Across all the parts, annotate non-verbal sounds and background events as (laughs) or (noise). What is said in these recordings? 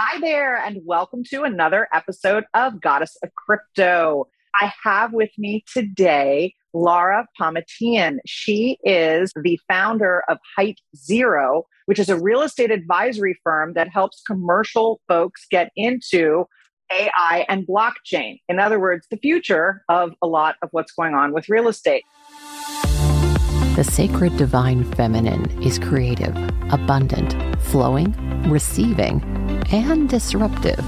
Hi there, and welcome to another episode of Goddess of Crypto. I have with me today Laura Pamatian. She is the founder of Height Zero, which is a real estate advisory firm that helps commercial folks get into AI and blockchain. In other words, the future of a lot of what's going on with real estate. The sacred divine feminine is creative, abundant, flowing, receiving, and disruptive.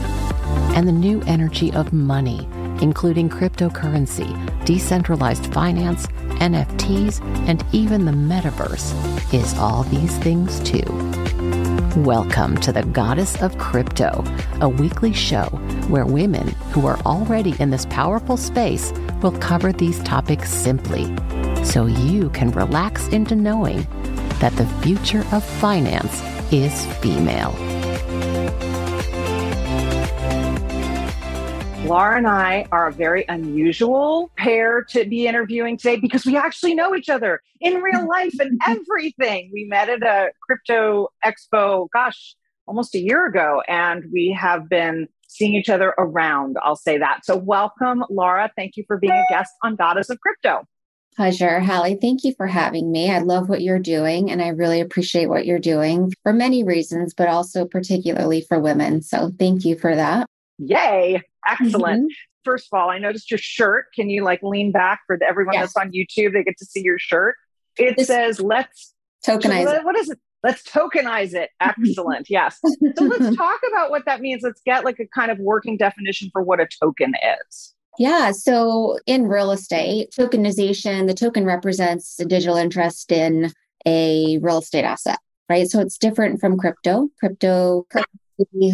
And the new energy of money, including cryptocurrency, decentralized finance, NFTs, and even the metaverse, is all these things too. Welcome to the Goddess of Crypto, a weekly show where women who are already in this powerful space will cover these topics simply so you can relax into knowing that the future of finance is female. Laura and I are a very unusual pair to be interviewing today because we actually know each other in real life and (laughs) everything. We met at a crypto expo, gosh, almost a year ago, and we have been seeing each other around. I'll say that. So, welcome, Laura. Thank you for being a guest on Goddess of Crypto. Pleasure. Halle, thank you for having me. I love what you're doing and I really appreciate what you're doing for many reasons, but also particularly for women. So thank you for that. Yay. Excellent. Mm-hmm. First of all, I noticed your shirt. Can you like lean back for the, everyone yes. that's on YouTube? They get to see your shirt. It this says, let's tokenize what, what is it? Let's tokenize it. (laughs) Excellent. yes. So let's (laughs) talk about what that means. Let's get like a kind of working definition for what a token is. Yeah. So in real estate, tokenization, the token represents a digital interest in a real estate asset, right? So it's different from crypto. Crypto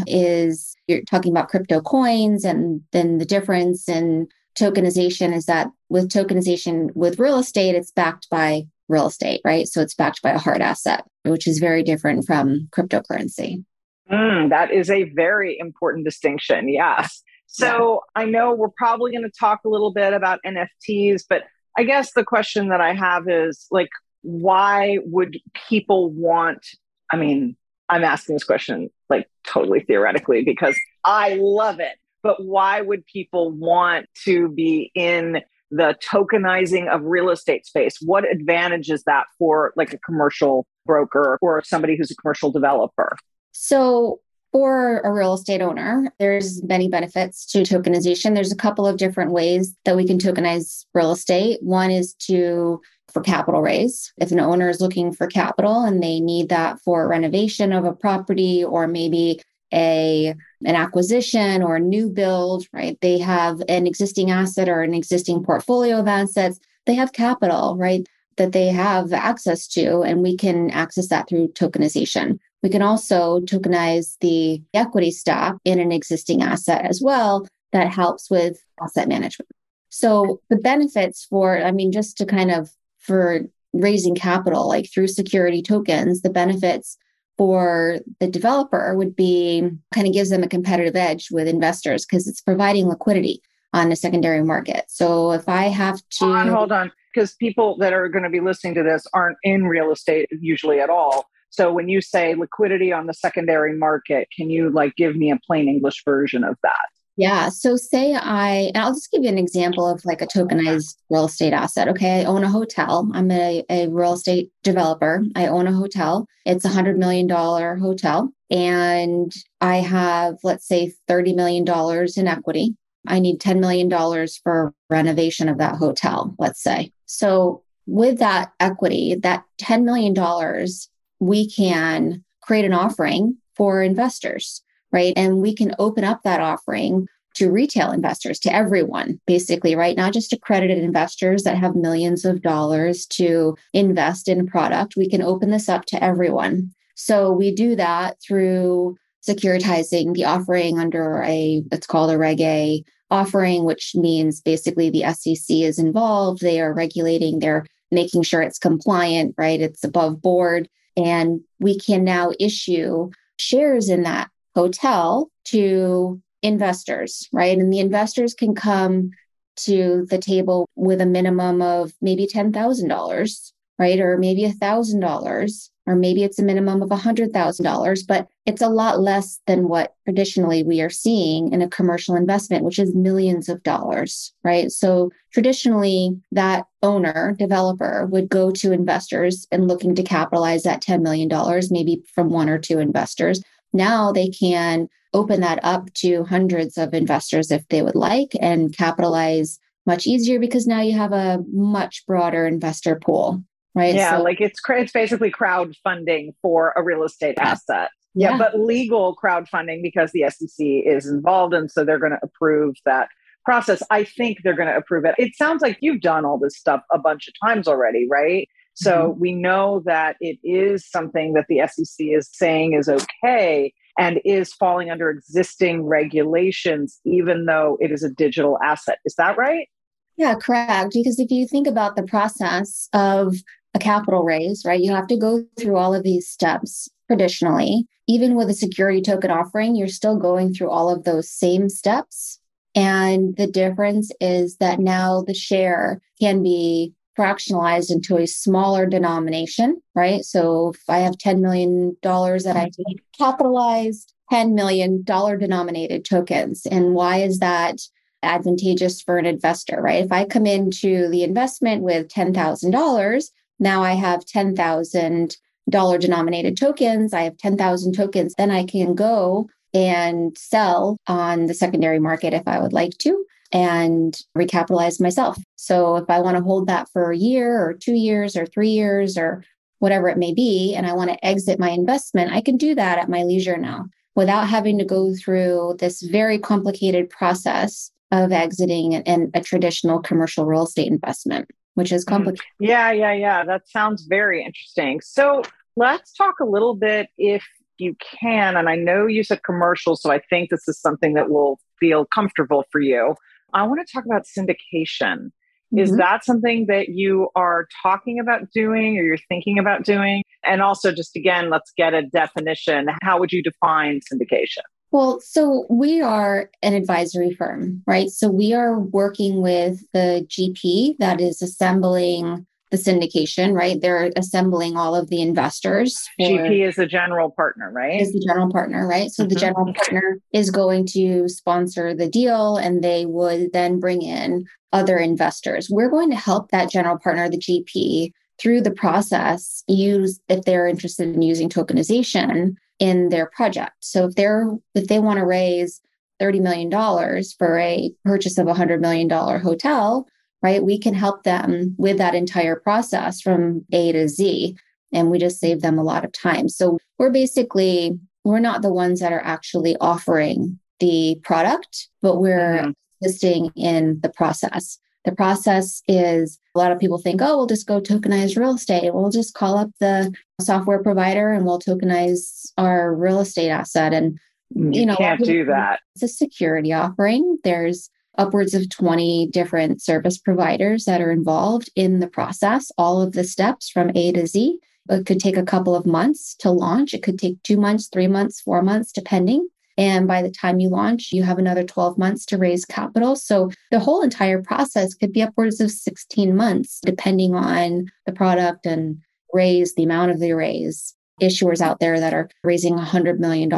is you're talking about crypto coins, and then the difference in tokenization is that with tokenization with real estate, it's backed by real estate, right? So it's backed by a hard asset, which is very different from cryptocurrency. Mm, that is a very important distinction. Yes. So yeah. I know we're probably going to talk a little bit about NFTs, but I guess the question that I have is like, why would people want? I mean, I'm asking this question like totally theoretically because I love it. But why would people want to be in the tokenizing of real estate space? What advantage is that for like a commercial broker or somebody who's a commercial developer? So for a real estate owner, there's many benefits to tokenization. There's a couple of different ways that we can tokenize real estate. One is to for capital raise. If an owner is looking for capital and they need that for renovation of a property or maybe a an acquisition or a new build, right? They have an existing asset or an existing portfolio of assets. They have capital, right? That they have access to, and we can access that through tokenization. We can also tokenize the equity stock in an existing asset as well that helps with asset management. So the benefits for, I mean, just to kind of for raising capital, like through security tokens, the benefits for the developer would be kind of gives them a competitive edge with investors because it's providing liquidity on the secondary market. So if I have to hold on, hold on, because people that are going to be listening to this aren't in real estate usually at all. So when you say liquidity on the secondary market, can you like give me a plain English version of that? Yeah. So say I, and I'll just give you an example of like a tokenized real estate asset. Okay. I own a hotel. I'm a, a real estate developer. I own a hotel. It's a hundred million dollar hotel. And I have, let's say, $30 million in equity. I need $10 million for renovation of that hotel, let's say. So with that equity, that $10 million we can create an offering for investors, right? And we can open up that offering to retail investors, to everyone, basically, right? Not just accredited investors that have millions of dollars to invest in product. We can open this up to everyone. So we do that through securitizing the offering under a, it's called a Reg A offering, which means basically the SEC is involved. They are regulating, they're making sure it's compliant, right? It's above board. And we can now issue shares in that hotel to investors, right? And the investors can come to the table with a minimum of maybe $10,000 right? Or maybe a thousand dollars, or maybe it's a minimum of a hundred thousand dollars, but it's a lot less than what traditionally we are seeing in a commercial investment, which is millions of dollars, right? So traditionally that owner, developer would go to investors and looking to capitalize that $10 million, maybe from one or two investors. Now they can open that up to hundreds of investors if they would like and capitalize much easier because now you have a much broader investor pool right? Yeah so, like it's it's basically crowdfunding for a real estate asset. Yeah, yeah but legal crowdfunding because the sec is involved and so they're going to approve that process. I think they're going to approve it. It sounds like you've done all this stuff a bunch of times already right so mm-hmm. we know that it is something that the sec is saying is okay and is falling under existing regulations, even though it is a digital asset. Is that right? Yeah, correct. Because if you think about the process of a capital raise, right, you have to go through all of these steps traditionally. Even with a security token offering, you're still going through all of those same steps. And the difference is that now the share can be fractionalized into a smaller denomination, right? So if I have $10 million that I mm-hmm. need capitalized, $10 million denominated tokens. And why is that advantageous for an investor, right? If I come into the investment with $10,000, now I have $10,000 denominated tokens. I have 10,000 tokens. Then I can go and sell on the secondary market if I would like to and recapitalize myself. So if I want to hold that for a year or two years or three years or whatever it may be, and I want to exit my investment, I can do that at my leisure now without having to go through this very complicated process of exiting in a traditional commercial real estate investment, which is mm-hmm. complicated. Yeah, yeah, yeah. That sounds very interesting. So let's talk a little bit if you can. And I know you said commercial, so I think this is something that will feel comfortable for you. I want to talk about syndication. Mm-hmm. Is that something that you are talking about doing or you're thinking about doing? And also, just again, let's get a definition. How would you define syndication? Well, so we are an advisory firm, right? So we are working with the GP that is assembling the syndication, right? They're assembling all of the investors. For, GP is the general partner, right? Is the general partner, right? So mm-hmm. the general partner is going to sponsor the deal and they would then bring in other investors. We're going to help that general partner, the GP, through the process use if they're interested in using tokenization in their project. So if they're if they want to raise $30 million for a purchase of a $100 million hotel, right? We can help them with that entire process from A to Z. And we just save them a lot of time. So we're basically, we're not the ones that are actually offering the product, but we're mm-hmm. assisting in the process. The process is a lot of people think, oh, we'll just go tokenize real estate. We'll just call up the software provider and we'll tokenize our real estate asset. And you, you know, can't do that. It's a security offering. There's upwards of 20 different service providers that are involved in the process, all of the steps from A to Z. It could take a couple of months to launch. It could take two months, three months, four months, depending. And by the time you launch, you have another 12 months to raise capital. So the whole entire process could be upwards of 16 months, depending on the product and raise, the amount of the raise. Issuers out there that are raising $100 million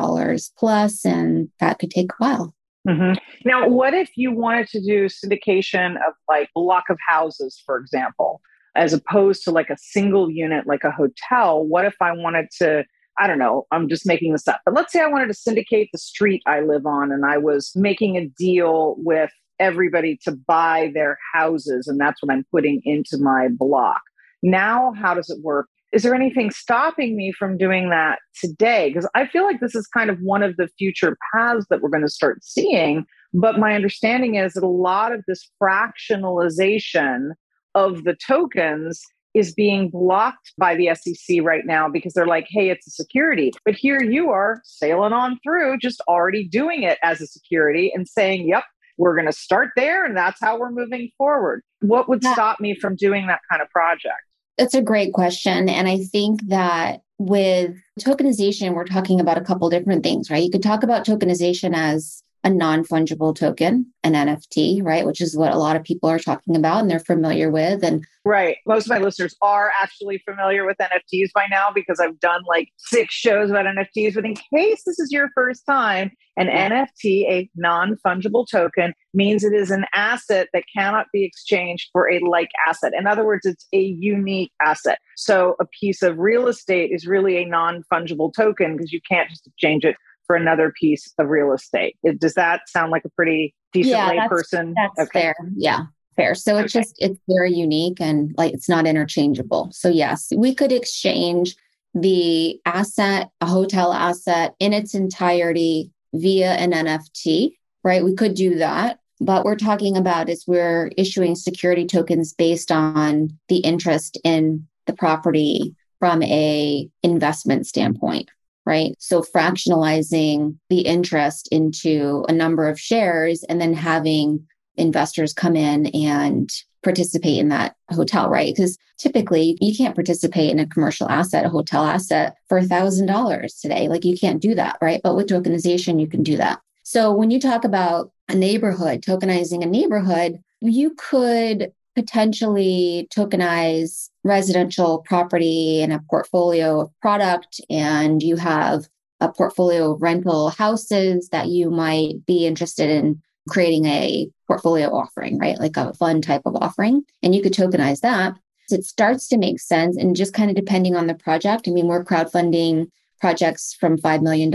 plus, and that could take a while. Mm-hmm. Now, what if you wanted to do syndication of like block of houses, for example, as opposed to like a single unit, like a hotel? What if I wanted to? I don't know, I'm just making this up. But let's say I wanted to syndicate the street I live on and I was making a deal with everybody to buy their houses, and that's what I'm putting into my block. Now, how does it work? Is there anything stopping me from doing that today? Because I feel like this is kind of one of the future paths that we're going to start seeing. But my understanding is that a lot of this fractionalization of the tokens is being blocked by the SEC right now because they're like, hey, it's a security. But here you are sailing on through, just already doing it as a security and saying, yep, we're going to start there and that's how we're moving forward. What would stop me from doing that kind of project? That's a great question. And I think that with tokenization, we're talking about a couple different things, right? You could talk about tokenization as a non fungible token, an NFT, right? Which is what a lot of people are talking about and they're familiar with. And right. Most of my listeners are actually familiar with NFTs by now because I've done like six shows about NFTs. But in case this is your first time, an yeah. NFT, a non fungible token, means it is an asset that cannot be exchanged for a like asset. In other words, it's a unique asset. So a piece of real estate is really a non fungible token because you can't just exchange it for another piece of real estate. It, does that sound like a pretty decent yeah, person? That's okay. fair. Yeah, fair. So it's okay. just it's very unique and like it's not interchangeable. So yes, we could exchange the asset, a hotel asset in its entirety via an NFT, right? We could do that. But we're talking about is we're issuing security tokens based on the interest in the property from a investment standpoint right? So fractionalizing the interest into a number of shares and then having investors come in and participate in that hotel, right? Because typically you can't participate in a commercial asset, a hotel asset for a thousand dollars today. Like you can't do that, right? But with tokenization, you can do that. So when you talk about a neighborhood, tokenizing a neighborhood, you could potentially tokenize residential property and a portfolio of product and you have a portfolio of rental houses that you might be interested in creating a portfolio offering, right? Like a fund type of offering. And you could tokenize that. So it starts to make sense. And just kind of depending on the project, I mean, we're crowdfunding projects from $5 million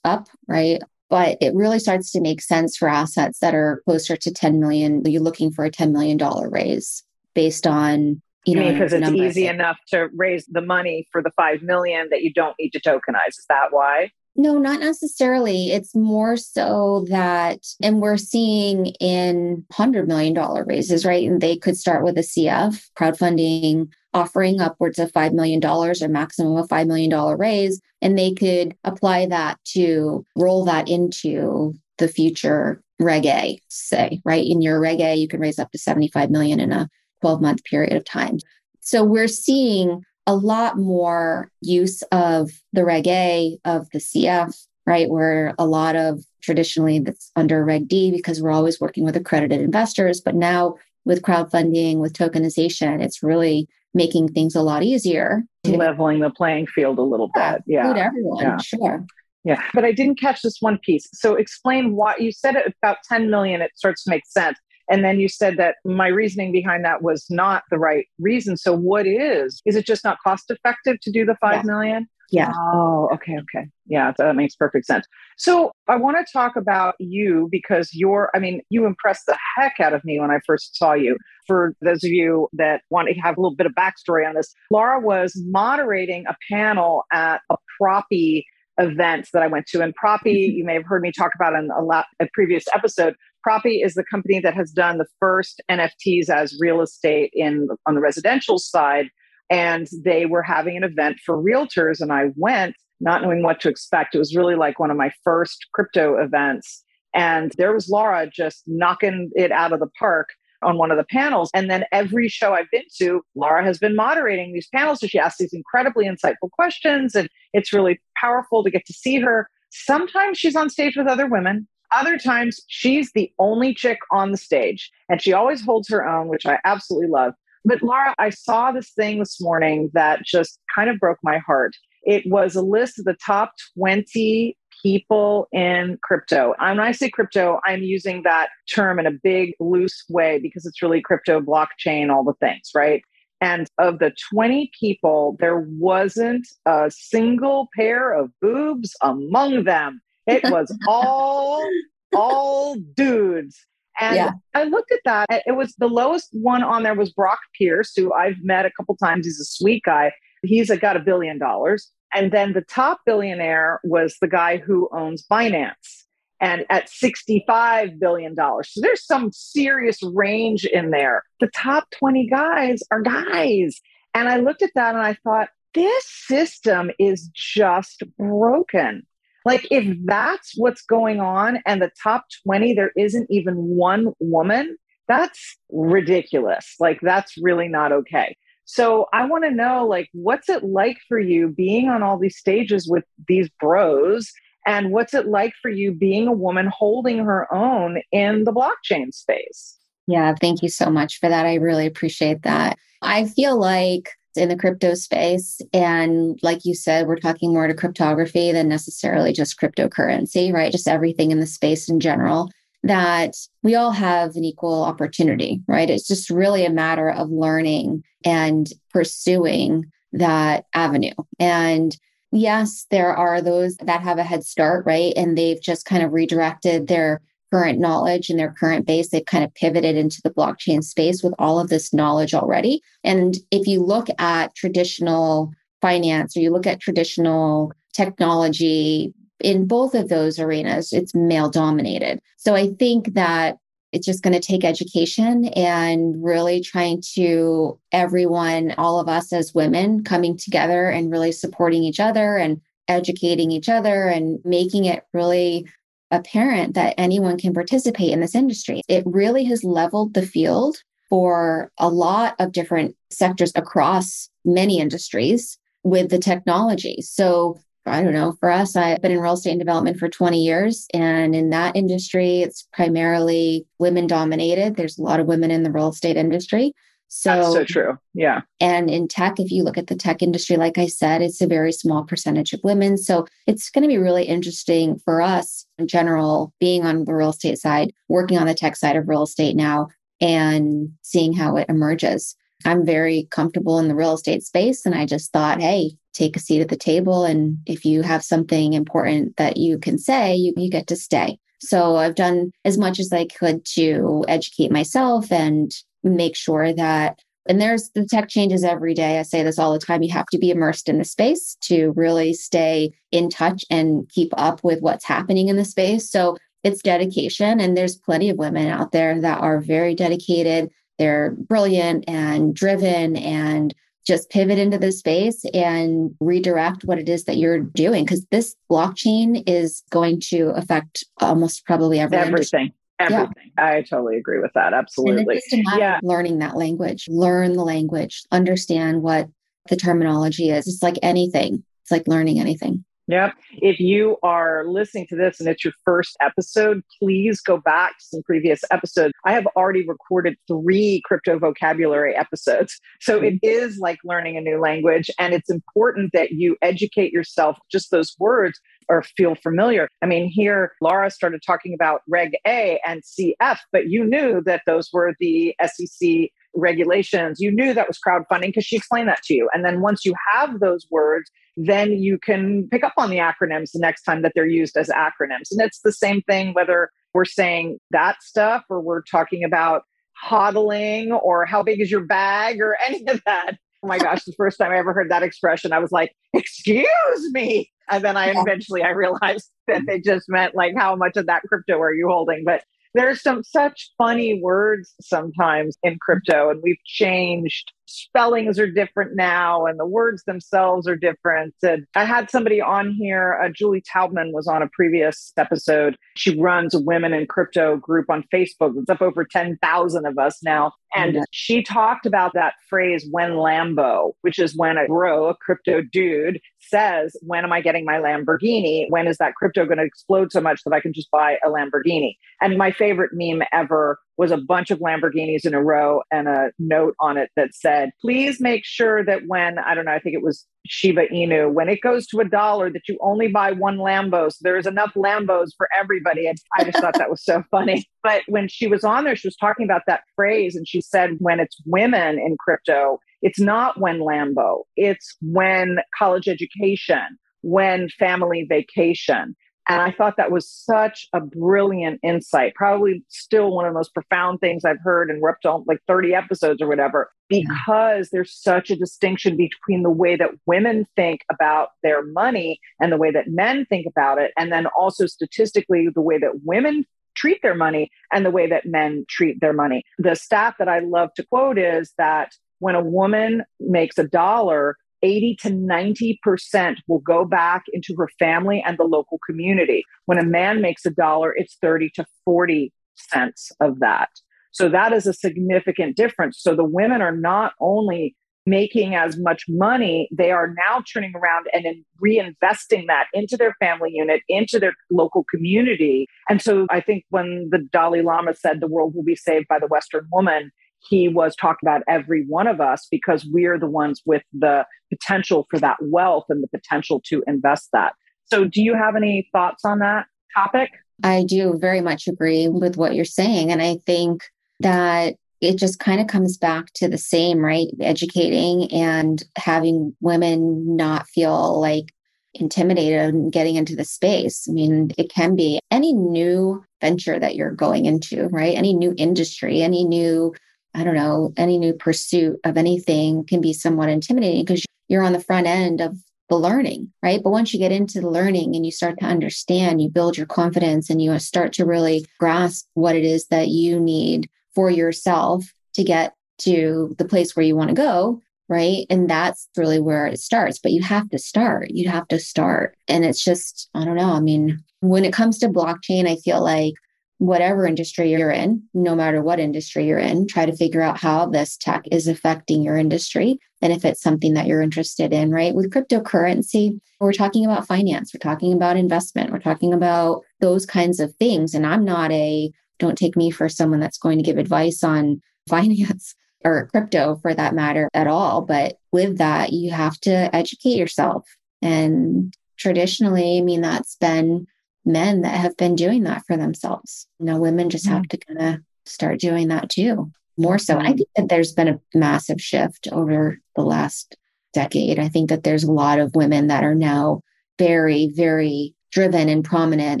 up, right? but it really starts to make sense for assets that are closer to 10 million. You're looking for a $10 million raise based on you know because it's easy enough to raise the money for the 5 million that you don't need to tokenize is that why no, not necessarily. It's more so that, and we're seeing in $100 million raises, right? And they could start with a CF crowdfunding offering upwards of $5 million or maximum of $5 million raise. And they could apply that to roll that into the future Reg A, say, right? In your Reg A, you can raise up to 75 million in a 12 month period of time. So we're seeing a lot more use of the Reg A, of the CF, right? Where a lot of traditionally that's under Reg D because we're always working with accredited investors. But now with crowdfunding, with tokenization, it's really making things a lot easier. Leveling the playing field a little bit. Yeah. everyone, yeah. sure. Yeah. But I didn't catch this one piece. So explain why you said it about 10 million, it starts to make sense. And then you said that my reasoning behind that was not the right reason. So what is? Is it just not cost effective to do the five yeah. million? Yeah. Oh, okay, okay. Yeah, that makes perfect sense. So I want to talk about you because you're, I mean, you impressed the heck out of me when I first saw you. For those of you that want to have a little bit of backstory on this, Laura was moderating a panel at a Propy event that I went to. And Propy, mm-hmm. you may have heard me talk about in a, lot, a previous episode, Propy is the company that has done the first NFTs as real estate in on the residential side. And they were having an event for realtors, and I went not knowing what to expect. It was really like one of my first crypto events. And there was Laura just knocking it out of the park on one of the panels. And then every show I've been to, Laura has been moderating these panels. So she asks these incredibly insightful questions. And it's really powerful to get to see her. Sometimes she's on stage with other women. Other times, she's the only chick on the stage and she always holds her own, which I absolutely love. But Laura, I saw this thing this morning that just kind of broke my heart. It was a list of the top 20 people in crypto. When I say crypto, I'm using that term in a big, loose way because it's really crypto, blockchain, all the things, right? And of the 20 people, there wasn't a single pair of boobs among them. It was all all dudes. And yeah. I looked at that. It was the lowest one on there was Brock Pierce, who I've met a couple times. He's a sweet guy. He's got a billion dollars. And then the top billionaire was the guy who owns Binance and at $65 billion. So there's some serious range in there. The top 20 guys are guys. And I looked at that and I thought, this system is just broken. Like, if that's what's going on and the top 20, there isn't even one woman, that's ridiculous. Like, that's really not okay. So I want to know, like, what's it like for you being on all these stages with these bros And what's it like for you being a woman holding her own in the blockchain space? Yeah, thank you so much for that. I really appreciate that. I feel like in the crypto space, and like you said, we're talking more to cryptography than necessarily just cryptocurrency, right? Just everything in the space in general, that we all have an equal opportunity, right? It's just really a matter of learning and pursuing that avenue. And yes, there are those that have a head start, right? And they've just kind of redirected their current knowledge and their current base. They've kind of pivoted into the blockchain space with all of this knowledge already. And if you look at traditional finance or you look at traditional technology, in both of those arenas, it's male dominated. So I think that it's just going to take education and really trying to everyone, all of us as women coming together and really supporting each other and educating each other and making it really apparent that anyone can participate in this industry. It really has leveled the field for a lot of different sectors across many industries with the technology. So I don't know, for us, I've been in real estate and development for 20 years. And in that industry, it's primarily women dominated. There's a lot of women in the real estate industry. So, That's so true. Yeah. And in tech, if you look at the tech industry, like I said, it's a very small percentage of women. So it's going to be really interesting for us in general, being on the real estate side, working on the tech side of real estate now, and seeing how it emerges. I'm very comfortable in the real estate space. And I just thought, hey, take a seat at the table. And if you have something important that you can say, you, you get to stay. So I've done as much as I could to educate myself and make sure that and there's the tech changes every day. I say this all the time. You have to be immersed in the space to really stay in touch and keep up with what's happening in the space. So it's dedication. And there's plenty of women out there that are very dedicated. They're brilliant and driven and just pivot into the space and redirect what it is that you're doing. Because this blockchain is going to affect almost probably every everything. Everything. Yeah. I totally agree with that. Absolutely. yeah. learning that language, learn the language, understand what the terminology is. It's like anything. It's like learning anything. Yep. If you are listening to this and it's your first episode, please go back to some previous episodes. I have already recorded three crypto vocabulary episodes. So mm-hmm. it is like learning a new language. And it's important that you educate yourself, just those words or feel familiar. I mean, here Laura started talking about Reg A and CF, but you knew that those were the SEC regulations. You knew that was crowdfunding because she explained that to you. And then once you have those words, then you can pick up on the acronyms the next time that they're used as acronyms. And it's the same thing whether we're saying that stuff or we're talking about hodling or how big is your bag or (laughs) any of that. Oh my gosh, the first time I ever heard that expression, I was like, excuse me. And then I eventually I realized (laughs) that they just meant like how much of that crypto are you holding? But there's some such funny words sometimes in crypto and we've changed spellings are different now and the words themselves are different. And I had somebody on here, uh, Julie Taubman was on a previous episode. She runs a women in crypto group on Facebook. It's up over 10,000 of us now. And mm-hmm. she talked about that phrase, when Lambo, which is when a bro, a crypto dude, says, When am I getting my Lamborghini? When is that crypto going to explode so much that I can just buy a Lamborghini? And my favorite meme ever was a bunch of Lamborghinis in a row and a note on it that said, please make sure that when, I don't know, I think it was Shiba Inu, when it goes to a dollar, that you only buy one Lambo. So there's enough Lambos for everybody. And I just thought that was so funny. But when she was on there, she was talking about that phrase and she said, when it's women in crypto, it's not when Lambo, it's when college education, when family vacation. And I thought that was such a brilliant insight. Probably still one of the most profound things I've heard in Reptile, like 30 episodes or whatever, because there's such a distinction between the way that women think about their money and the way that men think about it. And then also statistically, the way that women treat their money and the way that men treat their money. The stat that I love to quote is that when a woman makes a dollar, 80 to 90% will go back into her family and the local community. When a man makes a dollar, it's 30 to 40 cents of that. So that is a significant difference. So the women are not only making as much money, they are now turning around and reinvesting that into their family unit, into their local community. And so I think when the Dalai Lama said the world will be saved by the Western woman, he was talking about every one of us because we're the ones with the potential for that wealth and the potential to invest that. So, do you have any thoughts on that topic? I do very much agree with what you're saying. And I think that it just kind of comes back to the same, right? Educating and having women not feel like intimidated and getting into the space. I mean, it can be any new venture that you're going into, right? Any new industry, any new, I don't know, any new pursuit of anything can be somewhat intimidating because you're on the front end of the learning, right? But once you get into the learning and you start to understand, you build your confidence and you uh, start to really grasp what it is that you need for yourself to get to the place where you want to go, right? And that's really where it starts. But you have to start. You have to start. And it's just, I don't know. I mean, when it comes to blockchain, I feel like whatever industry you're in, no matter what industry you're in, try to figure out how this tech is affecting your industry and if it's something that you're interested in, right? With cryptocurrency, we're talking about finance, we're talking about investment, we're talking about those kinds of things. And I'm not a, don't take me for someone that's going to give advice on (laughs) finance or crypto for that matter at all. But with that, you have to educate yourself. And traditionally, I mean, that's been men that have been doing that for themselves. You know, women just have to kind of start doing that too. More so. I mm-hmm. think that there's been a massive shift over the last decade. I think that there's a lot of women that are now very, very driven and prominent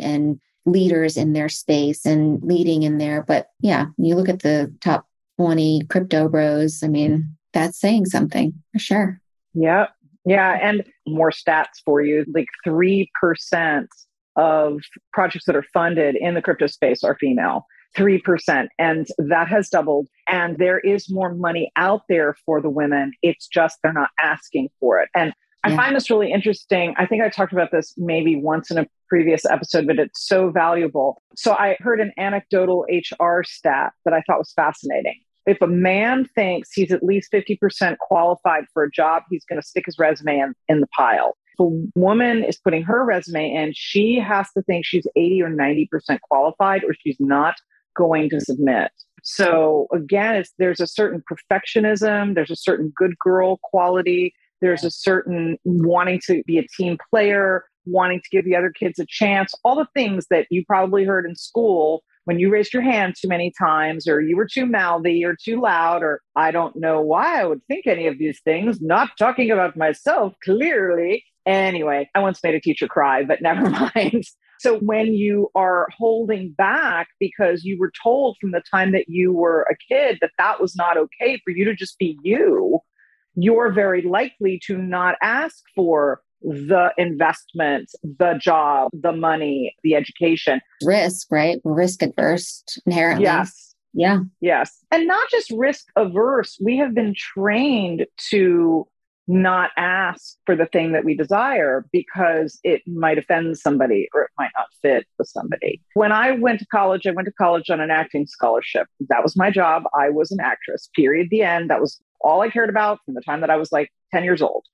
and leaders in their space and leading in there. But yeah, you look at the top 20 crypto bros, I mean, that's saying something for sure. Yeah. Yeah. And more stats for you like 3% of projects that are funded in the crypto space are female. 3%. And that has doubled. And there is more money out there for the women. It's just they're not asking for it. And I find this really interesting. I think I talked about this maybe once in a previous episode, but it's so valuable. So I heard an anecdotal HR stat that I thought was fascinating. If a man thinks he's at least 50% qualified for a job, he's going to stick his resume in, in the pile a woman is putting her resume in, she has to think she's 80 or 90% qualified or she's not going to submit. So again, there's a certain perfectionism, there's a certain good girl quality, there's a certain wanting to be a team player, wanting to give the other kids a chance, all the things that you probably heard in school when you raised your hand too many times or you were too mouthy or too loud or I don't know why I would think any of these things, not talking about myself clearly. Anyway, I once made a teacher cry, but (laughs) never mind. So when you are holding back because you were told from the time that you were a kid that that was not okay for you to just be you, you're very likely to not ask for the investment, the job, the money, the education. Risk, right? risk adverse inherently. Yes. Yeah. Yes. And not just risk averse. We have been trained to not ask for the thing that we desire because it might offend somebody or it might not fit with somebody. When I went to college, I went to college on an acting scholarship. That was my job. I was an actress, period. The end. That was all I cared about from the time that I was like 10 years old.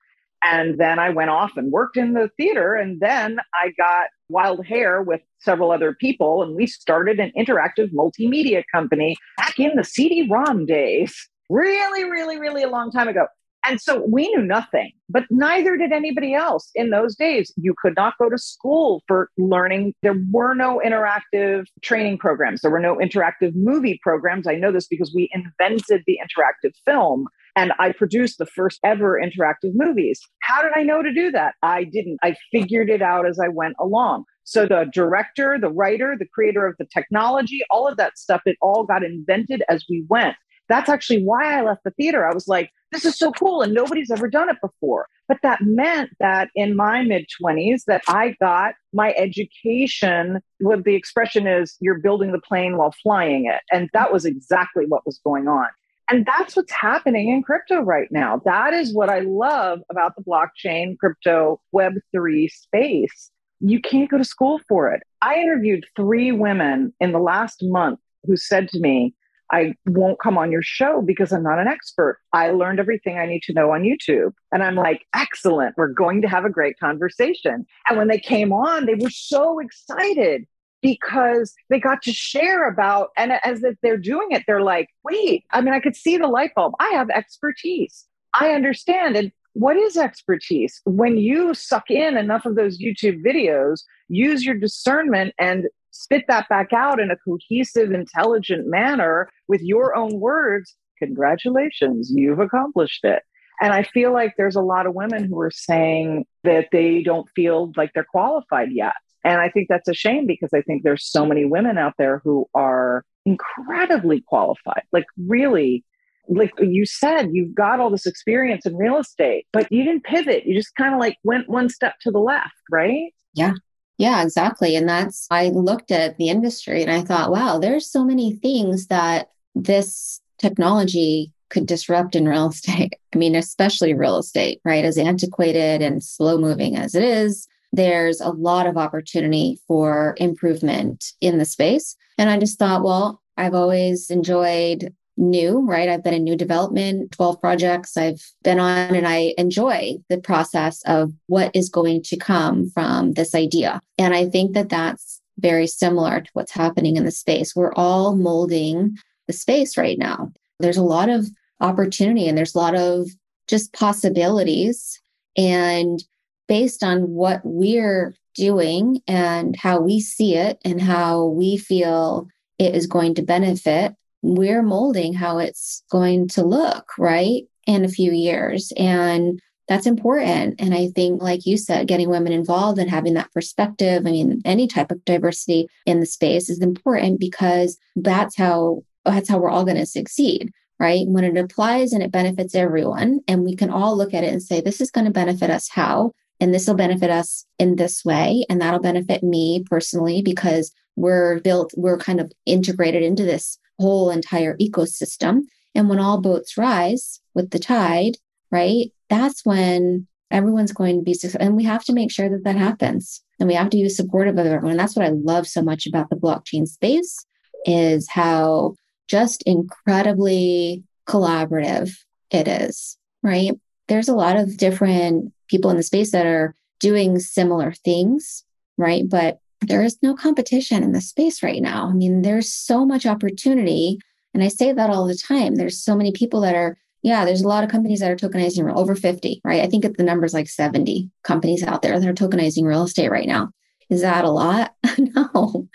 And then I went off and worked in the theater. And then I got wild hair with several other people. And we started an interactive multimedia company back in the CD ROM days. Really, really, really a long time ago. And so we knew nothing, but neither did anybody else in those days. You could not go to school for learning. There were no interactive training programs, there were no interactive movie programs. I know this because we invented the interactive film. And I produced the first ever interactive movies. How did I know to do that? I didn't. I figured it out as I went along. So the director, the writer, the creator of the technology, all of that stuff, it all got invented as we went. That's actually why I left the theater. I was like, this is so cool and nobody's ever done it before. But that meant that in my mid 20s that I got my education what the expression is you're building the plane while flying it and that was exactly what was going on. And that's what's happening in crypto right now. That is what I love about the blockchain, crypto, Web3 space. You can't go to school for it. I interviewed three women in the last month who said to me, I won't come on your show because I'm not an expert. I learned everything I need to know on YouTube. And I'm like, excellent. We're going to have a great conversation. And when they came on, they were so excited because they got to share about, and as if they're doing it, they're like, wait, I mean, I could see the light bulb. I have expertise. I understand. And what is expertise? When you suck in enough of those YouTube videos, use your discernment and spit that back out in a cohesive, intelligent manner with your own words, congratulations, you've accomplished it. And I feel like there's a lot of women who are saying that they don't feel like they're qualified yet. And I think that's a shame because I think there's so many women out there who are incredibly qualified, like really like you said, you've got all this experience in real estate, but you didn't pivot. You just kind of like went one step to the left, right? Yeah. Yeah, exactly. And that's, I looked at the industry and I thought, wow, there's so many things that this technology could disrupt in real (laughs) estate. I mean, especially real estate, right? As antiquated and slow moving as it is, there's a lot of opportunity for improvement in the space. And I just thought, well, I've always enjoyed new, right? I've been in new development, 12 projects I've been on, and I enjoy the process of what is going to come from this idea. And I think that that's very similar to what's happening in the space. We're all molding the space right now. There's a lot of opportunity and there's a lot of just possibilities. And based on what we're doing and how we see it and how we feel it is going to benefit we're molding how it's going to look, right? In a few years. And that's important. And I think, like you said, getting women involved and having that perspective, I mean, any type of diversity in the space is important because that's how that's how we're all going to succeed right? When it applies and it benefits everyone, and we can all look at it and say, this is going to benefit us how? And this will benefit us in this way. And that'll benefit me personally because we're built, we're kind of integrated into this whole entire ecosystem. And when all boats rise with the tide, right, that's when everyone's going to be successful. And we have to make sure that that happens. And we have to be supportive of everyone. And that's what I love so much about the blockchain space is how just incredibly collaborative it is, right? There's a lot of different people in the space that are doing similar things, right? But there is no competition in the space right now. I mean, there's so much opportunity. And I say that all the time. There's so many people that are, yeah, there's a lot of companies that are tokenizing over 50, right? I think the number's like 70 companies out there that are tokenizing real estate right now. Is that a lot? (laughs) no,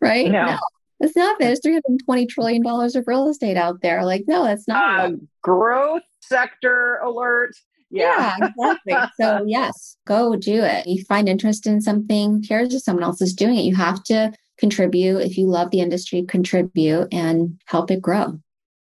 right? No. no. It's not. There's $320 trillion of real estate out there. Like, no, that's not. Uh, growth sector alert. Yeah, yeah exactly. so yes, go do it. You find interest in something, here's just someone else is doing it. You have to contribute. If you love the industry, contribute and help it grow.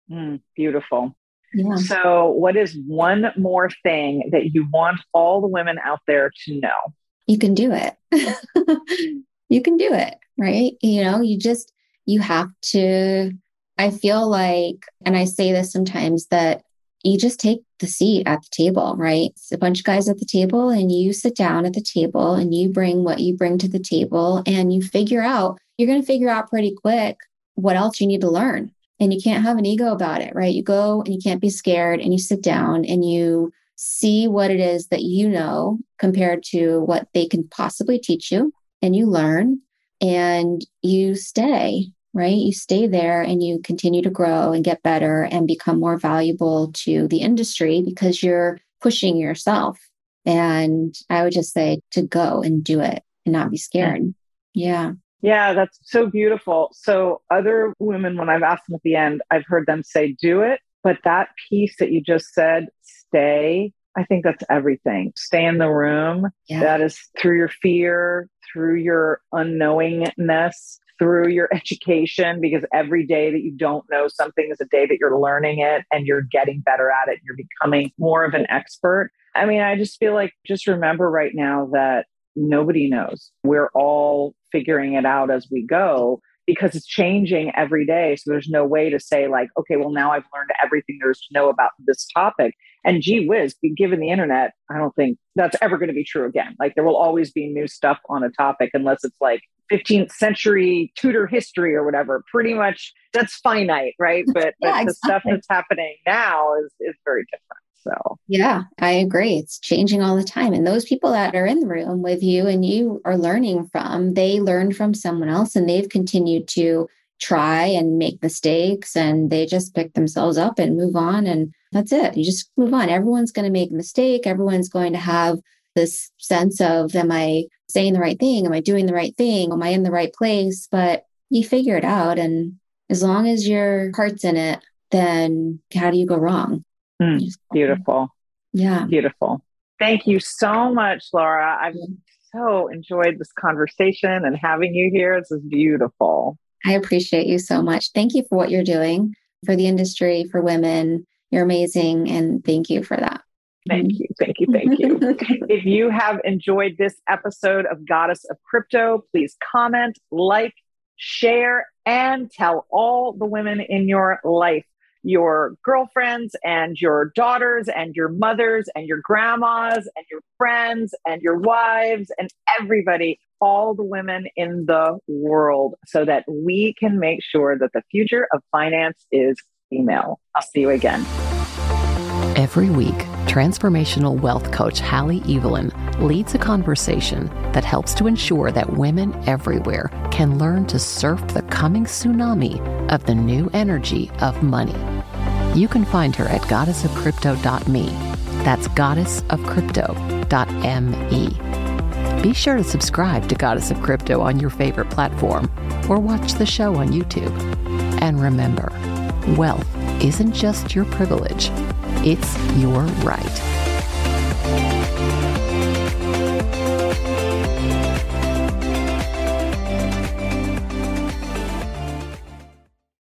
Mm, beautiful. Yeah. So, what is one more thing that you want all the women out there to know? You can do it. (laughs) you can do it, right? You know, you just, you have to. I feel like, and I say this sometimes, that you just take the seat at the table, right? It's a bunch of guys at the table, and you sit down at the table and you bring what you bring to the table and you figure out, you're going to figure out pretty quick what else you need to learn. And you can't have an ego about it, right? You go and you can't be scared and you sit down and you see what it is that you know compared to what they can possibly teach you and you learn and you stay right? You stay there and you continue to grow and get better and become more valuable to the industry because you're pushing yourself. And I would just say to go and do it and not be scared. Yeah. Yeah, that's so beautiful. So, other women, when I've asked them at the end, I've heard them say, do it. But that piece that you just said, stay, I think that's everything. Stay in the room. Yeah. That is through your fear, through your unknowingness, through your (laughs) education because every day that you don't know something is a day that you're learning it and you're getting better at it. You're becoming more of an expert. I mean, I just feel like just remember right now that nobody knows. We're all figuring it out as we go. because it's changing every day. So there's no way to say, like, okay, well, now I've learned everything there is to know about this topic. And gee whiz, given the internet, I don't think that's ever going to be true again. Like, there will always be new stuff on a topic unless it's like 15th century Tudor history or whatever. Pretty much that's finite, right? But, yeah, but exactly. the stuff that's happening now is, is very different. So, yeah, I agree. It's changing all the time. And those people that are in the room with you and you are learning from, they learned from someone else and they've continued to try and make mistakes and they just pick themselves up and move on. And that's it. You just move on. Everyone's going to make a mistake. Everyone's going to have this sense of, am I saying the right thing? Am I doing the right thing? Am I in the right place? But you figure it out. And as long as your heart's in it, then how do you go wrong? Mm, beautiful. Yeah. Beautiful. Thank you so much, Laura. I've so enjoyed this conversation and having you here. This is beautiful. I appreciate you so much. Thank you for what you're doing for the industry, for women. You're amazing. And thank you for that. Thank mm-hmm. you. Thank you. Thank you. (laughs) if you have enjoyed this episode of Goddess of Crypto, please comment, like, share, and tell all the women in your life your girlfriends and your daughters and your mothers and your grandmas and your friends and your wives and everybody, all the women in the world, so that we can make sure that the future of finance is female. I'll see you again. Every week, transformational wealth coach Halle Eavelyn leads a conversation that helps to ensure that women everywhere can learn to surf the coming tsunami of the new energy of money. You can find her at goddessofcrypto.me. That's goddessofcrypto.me. Be sure to subscribe to Goddess of Crypto on your favorite platform or watch the show on YouTube. And remember, wealth isn't just your privilege, it's your right.